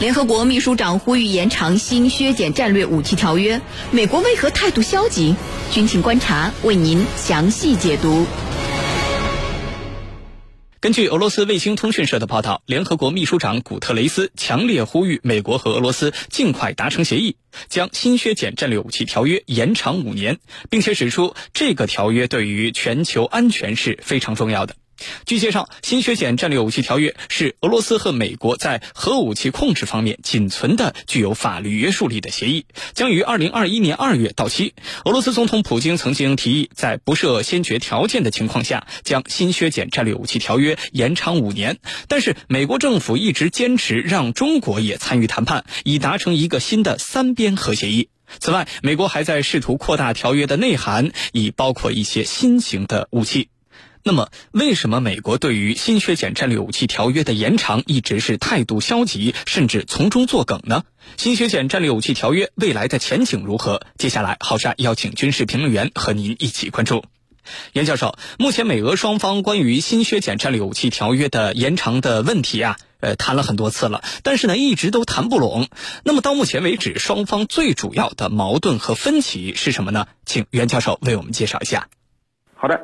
联合国秘书长呼吁延长新削减战略武器条约，美国为何态度消极？军情观察为您详细解读。根据俄罗斯卫星通讯社的报道，联合国秘书长古特雷斯强烈呼吁美国和俄罗斯尽快达成协议，将新削减战略武器条约延长五年，并且指出这个条约对于全球安全是非常重要的。据介绍，新削减战略武器条约是俄罗斯和美国在核武器控制方面仅存的具有法律约束力的协议，将于二零二一年二月到期。俄罗斯总统普京曾经提议，在不设先决条件的情况下，将新削减战略武器条约延长五年。但是，美国政府一直坚持让中国也参与谈判，以达成一个新的三边核协议。此外，美国还在试图扩大条约的内涵，以包括一些新型的武器。那么，为什么美国对于新削减战略武器条约的延长一直是态度消极，甚至从中作梗呢？新削减战略武器条约未来的前景如何？接下来，浩山邀请军事评论员和您一起关注。袁教授，目前美俄双方关于新削减战略武器条约的延长的问题啊，呃，谈了很多次了，但是呢，一直都谈不拢。那么到目前为止，双方最主要的矛盾和分歧是什么呢？请袁教授为我们介绍一下。好的，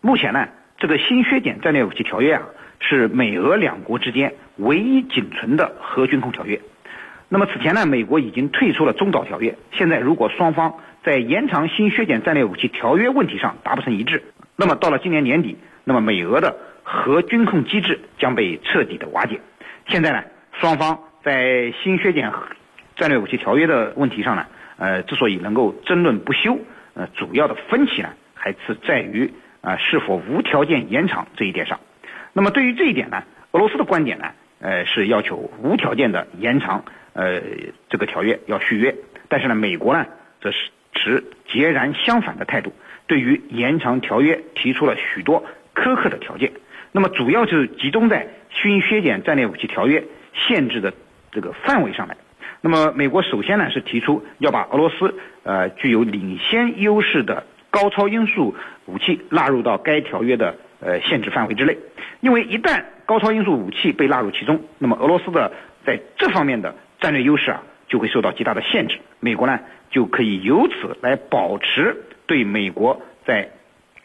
目前呢。这个新削减战略武器条约啊，是美俄两国之间唯一仅存的核军控条约。那么此前呢，美国已经退出了中导条约。现在如果双方在延长新削减战略武器条约问题上达不成一致，那么到了今年年底，那么美俄的核军控机制将被彻底的瓦解。现在呢，双方在新削减战略武器条约的问题上呢，呃，之所以能够争论不休，呃，主要的分歧呢，还是在于。啊，是否无条件延长这一点上？那么对于这一点呢，俄罗斯的观点呢，呃，是要求无条件的延长，呃，这个条约要续约。但是呢，美国呢，则是持截然相反的态度，对于延长条约提出了许多苛刻的条件。那么主要就是集中在新削减战略武器条约限制的这个范围上来。那么美国首先呢，是提出要把俄罗斯呃具有领先优势的。高超音速武器纳入到该条约的呃限制范围之内，因为一旦高超音速武器被纳入其中，那么俄罗斯的在这方面的战略优势啊就会受到极大的限制。美国呢就可以由此来保持对美国在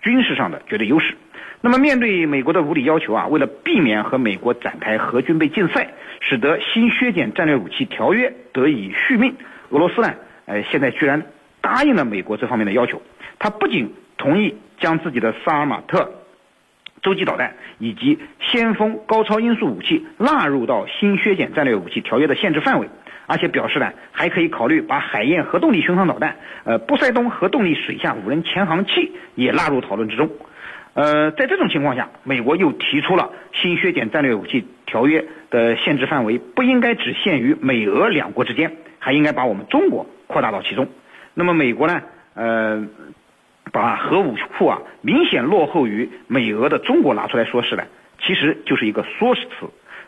军事上的绝对优势。那么面对美国的无理要求啊，为了避免和美国展开核军备竞赛，使得新削减战略武器条约得以续命，俄罗斯呢呃现在居然答应了美国这方面的要求。他不仅同意将自己的萨尔马特洲际导弹以及先锋高超音速武器纳入到新削减战略武器条约的限制范围，而且表示呢，还可以考虑把海燕核动力巡航导弹、呃波塞冬核动力水下无人潜航器也纳入讨论之中。呃，在这种情况下，美国又提出了新削减战略武器条约的限制范围不应该只限于美俄两国之间，还应该把我们中国扩大到其中。那么美国呢？呃。把核武库啊明显落后于美俄的中国拿出来说事呢，其实就是一个缩词，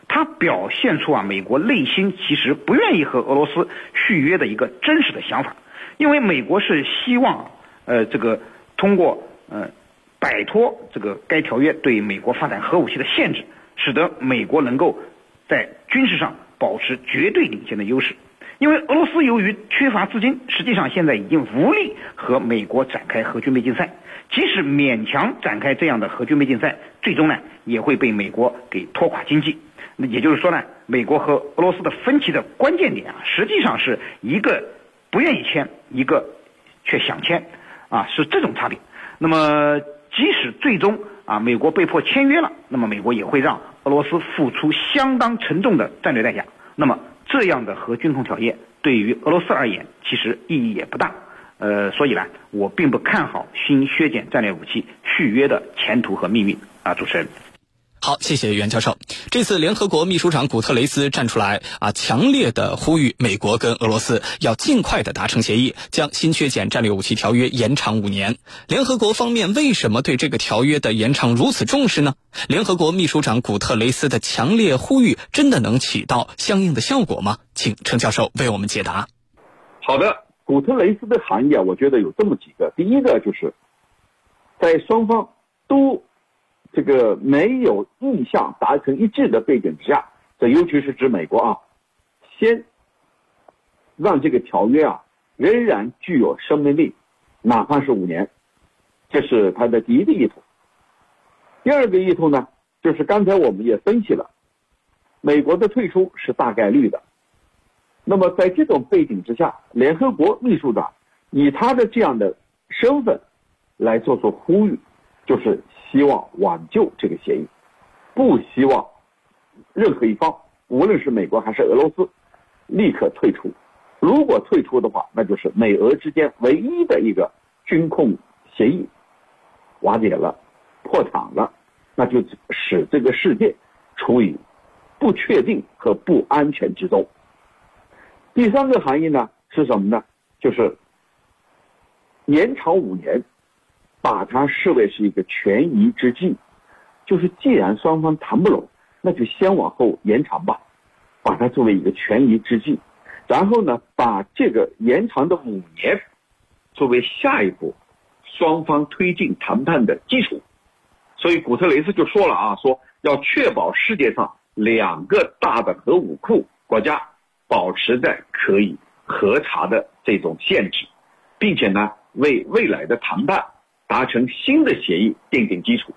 它表现出啊美国内心其实不愿意和俄罗斯续约的一个真实的想法，因为美国是希望呃这个通过呃摆脱这个该条约对美国发展核武器的限制，使得美国能够在军事上保持绝对领先的优势。因为俄罗斯由于缺乏资金，实际上现在已经无力和美国展开核军备竞赛。即使勉强展开这样的核军备竞赛，最终呢也会被美国给拖垮经济。那也就是说呢，美国和俄罗斯的分歧的关键点啊，实际上是一个不愿意签，一个却想签，啊，是这种差别。那么即使最终啊美国被迫签约了，那么美国也会让俄罗斯付出相当沉重的战略代价。那么。这样的核军控条约对于俄罗斯而言，其实意义也不大。呃，所以呢，我并不看好新削减战略武器续约的前途和命运。啊，主持人。好，谢谢袁教授。这次联合国秘书长古特雷斯站出来啊，强烈的呼吁美国跟俄罗斯要尽快的达成协议，将新削减战略武器条约延长五年。联合国方面为什么对这个条约的延长如此重视呢？联合国秘书长古特雷斯的强烈呼吁真的能起到相应的效果吗？请程教授为我们解答。好的，古特雷斯的含义啊，我觉得有这么几个。第一个就是在双方都。这个没有意向达成一致的背景之下，这尤其是指美国啊，先让这个条约啊仍然具有生命力，哪怕是五年，这是他的第一个意图。第二个意图呢，就是刚才我们也分析了，美国的退出是大概率的。那么在这种背景之下，联合国秘书长以他的这样的身份来做出呼吁，就是希望挽救这个协议，不希望任何一方，无论是美国还是俄罗斯，立刻退出。如果退出的话，那就是美俄之间唯一的一个军控协议瓦解了、破产了，那就使这个世界处于不确定和不安全之中。第三个含义呢是什么呢？就是延长五年，把它视为是一个权宜之计，就是既然双方谈不拢，那就先往后延长吧，把它作为一个权宜之计。然后呢，把这个延长的五年作为下一步双方推进谈判的基础，所以古特雷斯就说了啊，说要确保世界上两个大的核武库国家保持在可以核查的这种限制，并且呢，为未来的谈判达成新的协议奠定基础。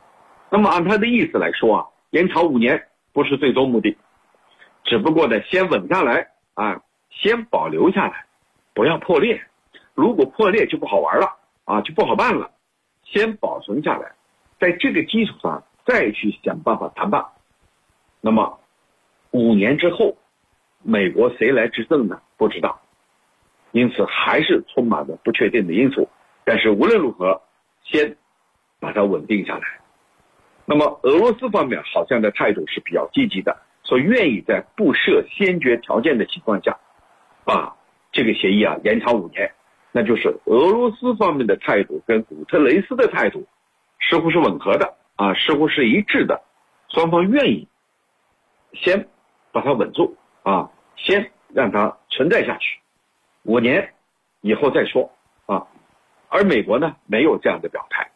那么按他的意思来说啊，延长五年不是最终目的，只不过呢，先稳下来啊。先保留下来，不要破裂。如果破裂就不好玩了啊，就不好办了。先保存下来，在这个基础上再去想办法谈判。那么五年之后，美国谁来执政呢？不知道，因此还是充满着不确定的因素。但是无论如何，先把它稳定下来。那么俄罗斯方面好像的态度是比较积极的，说愿意在不设先决条件的情况下。把这个协议啊延长五年，那就是俄罗斯方面的态度跟古特雷斯的态度似乎是吻合的啊，似乎是一致的，双方愿意先把它稳住啊，先让它存在下去，五年以后再说啊。而美国呢没有这样的表态，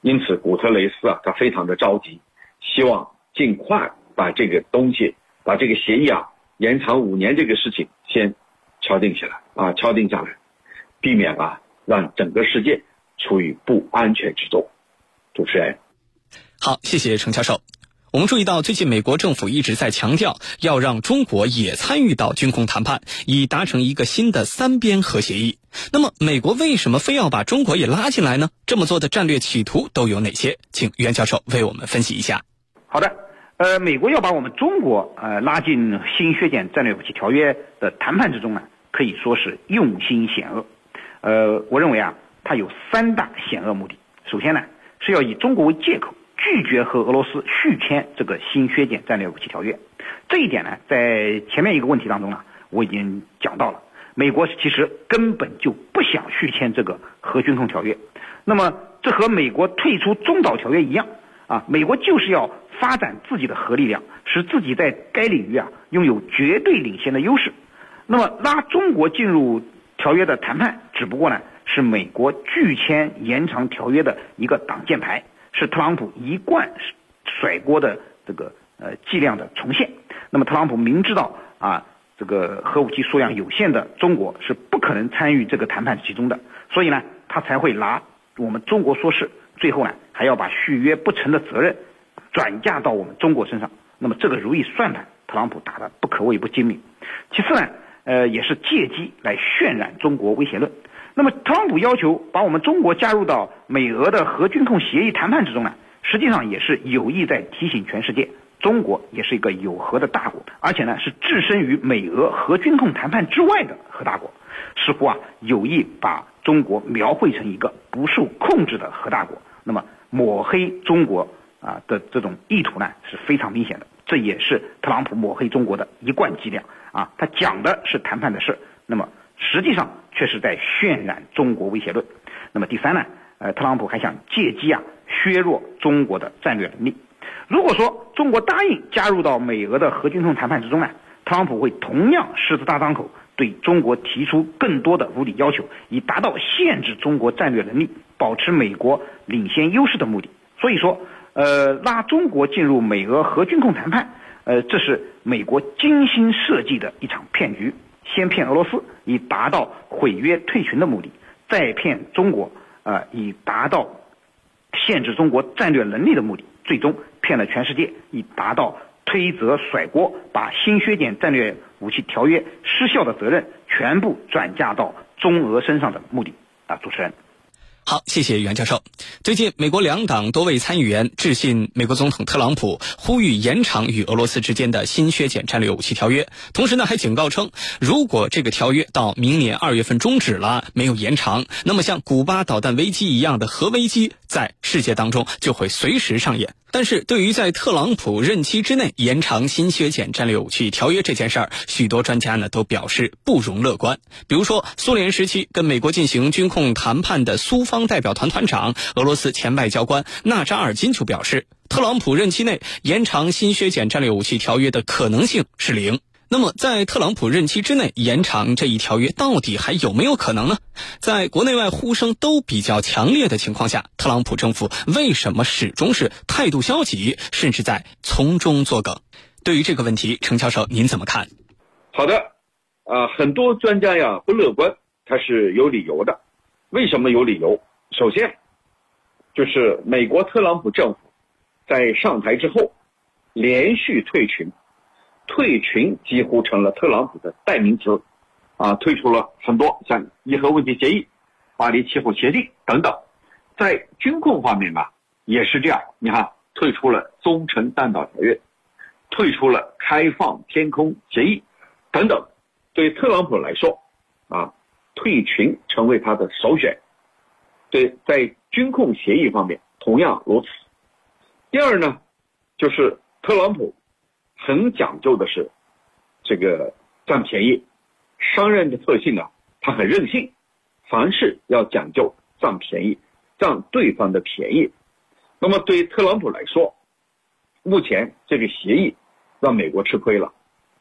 因此古特雷斯啊他非常的着急，希望尽快把这个东西，把这个协议啊延长五年这个事情先。敲定起来啊，敲定下来，避免啊让整个世界处于不安全之中。主持人，好，谢谢程教授。我们注意到，最近美国政府一直在强调要让中国也参与到军控谈判，以达成一个新的三边核协议。那么，美国为什么非要把中国也拉进来呢？这么做的战略企图都有哪些？请袁教授为我们分析一下。好的。呃，美国要把我们中国呃拉进新削减战略武器条约的谈判之中呢，可以说是用心险恶。呃，我认为啊，它有三大险恶目的。首先呢，是要以中国为借口，拒绝和俄罗斯续签这个新削减战略武器条约。这一点呢，在前面一个问题当中呢，我已经讲到了。美国其实根本就不想续签这个核军控条约。那么，这和美国退出中导条约一样啊，美国就是要。发展自己的核力量，使自己在该领域啊拥有绝对领先的优势。那么拉中国进入条约的谈判，只不过呢是美国拒签延长条约的一个挡箭牌，是特朗普一贯甩锅的这个呃剂量的重现。那么特朗普明知道啊这个核武器数量有限的中国是不可能参与这个谈判其中的，所以呢他才会拿我们中国说事，最后呢还要把续约不成的责任。转嫁到我们中国身上，那么这个如意算盘，特朗普打的不可谓不精明。其次呢，呃，也是借机来渲染中国威胁论。那么特朗普要求把我们中国加入到美俄的核军控协议谈判之中呢，实际上也是有意在提醒全世界，中国也是一个有核的大国，而且呢是置身于美俄核军控谈判之外的核大国，似乎啊有意把中国描绘成一个不受控制的核大国，那么抹黑中国。啊的这种意图呢是非常明显的，这也是特朗普抹黑中国的一贯伎俩啊。他讲的是谈判的事，那么实际上却是在渲染中国威胁论。那么第三呢，呃，特朗普还想借机啊削弱中国的战略能力。如果说中国答应加入到美俄的核军控谈判之中呢，特朗普会同样狮子大张口对中国提出更多的无理要求，以达到限制中国战略能力、保持美国领先优势的目的。所以说。呃，拉中国进入美俄核军控谈判，呃，这是美国精心设计的一场骗局，先骗俄罗斯以达到毁约退群的目的，再骗中国呃以达到限制中国战略能力的目的，最终骗了全世界以达到推责甩锅，把新削减战略武器条约失效的责任全部转嫁到中俄身上的目的啊，主持人。好，谢谢袁教授。最近，美国两党多位参议员致信美国总统特朗普，呼吁延长与俄罗斯之间的新削减战略武器条约。同时呢，还警告称，如果这个条约到明年二月份终止了，没有延长，那么像古巴导弹危机一样的核危机在世界当中就会随时上演。但是对于在特朗普任期之内延长新削减战略武器条约这件事儿，许多专家呢都表示不容乐观。比如说，苏联时期跟美国进行军控谈判的苏方代表团团长、俄罗斯前外交官纳扎尔金就表示，特朗普任期内延长新削减战略武器条约的可能性是零。那么，在特朗普任期之内延长这一条约，到底还有没有可能呢？在国内外呼声都比较强烈的情况下，特朗普政府为什么始终是态度消极，甚至在从中作梗？对于这个问题，程教授您怎么看？好的，啊，很多专家呀不乐观，他是有理由的。为什么有理由？首先，就是美国特朗普政府在上台之后连续退群。退群几乎成了特朗普的代名词，啊，退出了很多像伊核问题协议、巴黎气候协定等等，在军控方面啊也是这样。你看，退出了中程弹道条约，退出了开放天空协议等等。对特朗普来说，啊，退群成为他的首选。对，在军控协议方面同样如此。第二呢，就是特朗普。很讲究的是，这个占便宜。商人的特性啊，他很任性，凡事要讲究占便宜，占对方的便宜。那么对于特朗普来说，目前这个协议让美国吃亏了。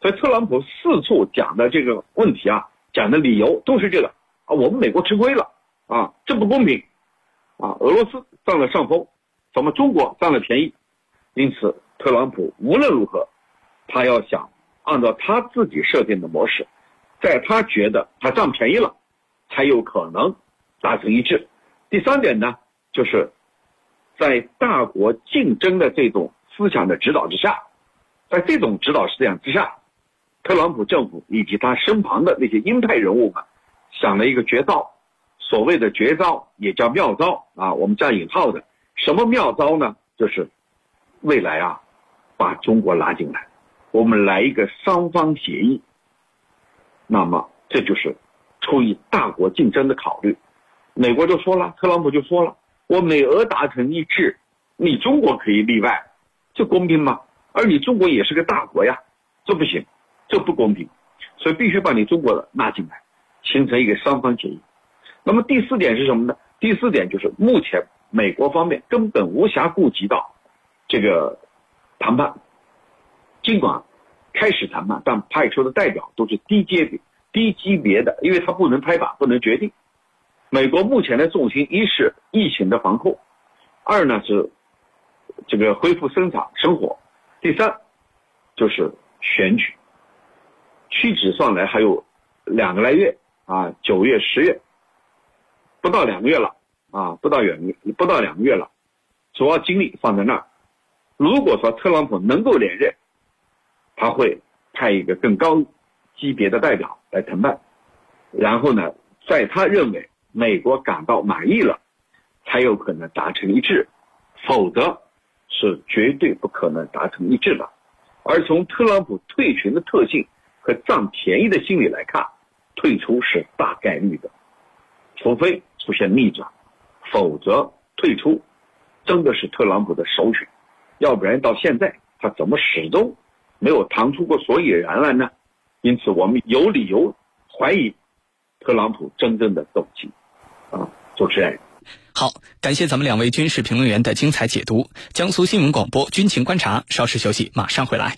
所以特朗普四处讲的这个问题啊，讲的理由都是这个啊，我们美国吃亏了啊，这不公平啊，俄罗斯占了上风，咱们中国占了便宜。因此，特朗普无论如何。他要想按照他自己设定的模式，在他觉得他占便宜了，才有可能达成一致。第三点呢，就是在大国竞争的这种思想的指导之下，在这种指导思想之下，特朗普政府以及他身旁的那些鹰派人物们想了一个绝招，所谓的绝招也叫妙招啊，我们加引号的。什么妙招呢？就是未来啊，把中国拉进来。我们来一个双方协议，那么这就是出于大国竞争的考虑。美国就说了，特朗普就说了，我美俄达成一致，你中国可以例外，这公平吗？而你中国也是个大国呀，这不行，这不公平，所以必须把你中国的纳进来，形成一个双方协议。那么第四点是什么呢？第四点就是目前美国方面根本无暇顾及到这个谈判。尽管开始谈判，但派出的代表都是低阶别、低级别的，因为他不能拍板，不能决定。美国目前的重心一是疫情的防控，二呢是这个恢复生产生活，第三就是选举。屈指算来还有两个来月啊，九月、十月，不到两个月了啊，不到两不到两个月了，主要精力放在那儿。如果说特朗普能够连任，他会派一个更高级别的代表来谈判，然后呢，在他认为美国感到满意了，才有可能达成一致，否则是绝对不可能达成一致的。而从特朗普退群的特性和占便宜的心理来看，退出是大概率的，除非出现逆转，否则退出真的是特朗普的首选，要不然到现在他怎么始终？没有谈出过所以然来呢，因此我们有理由怀疑特朗普真正的动机。啊，主持人，好，感谢咱们两位军事评论员的精彩解读。江苏新闻广播军情观察，稍事休息，马上回来。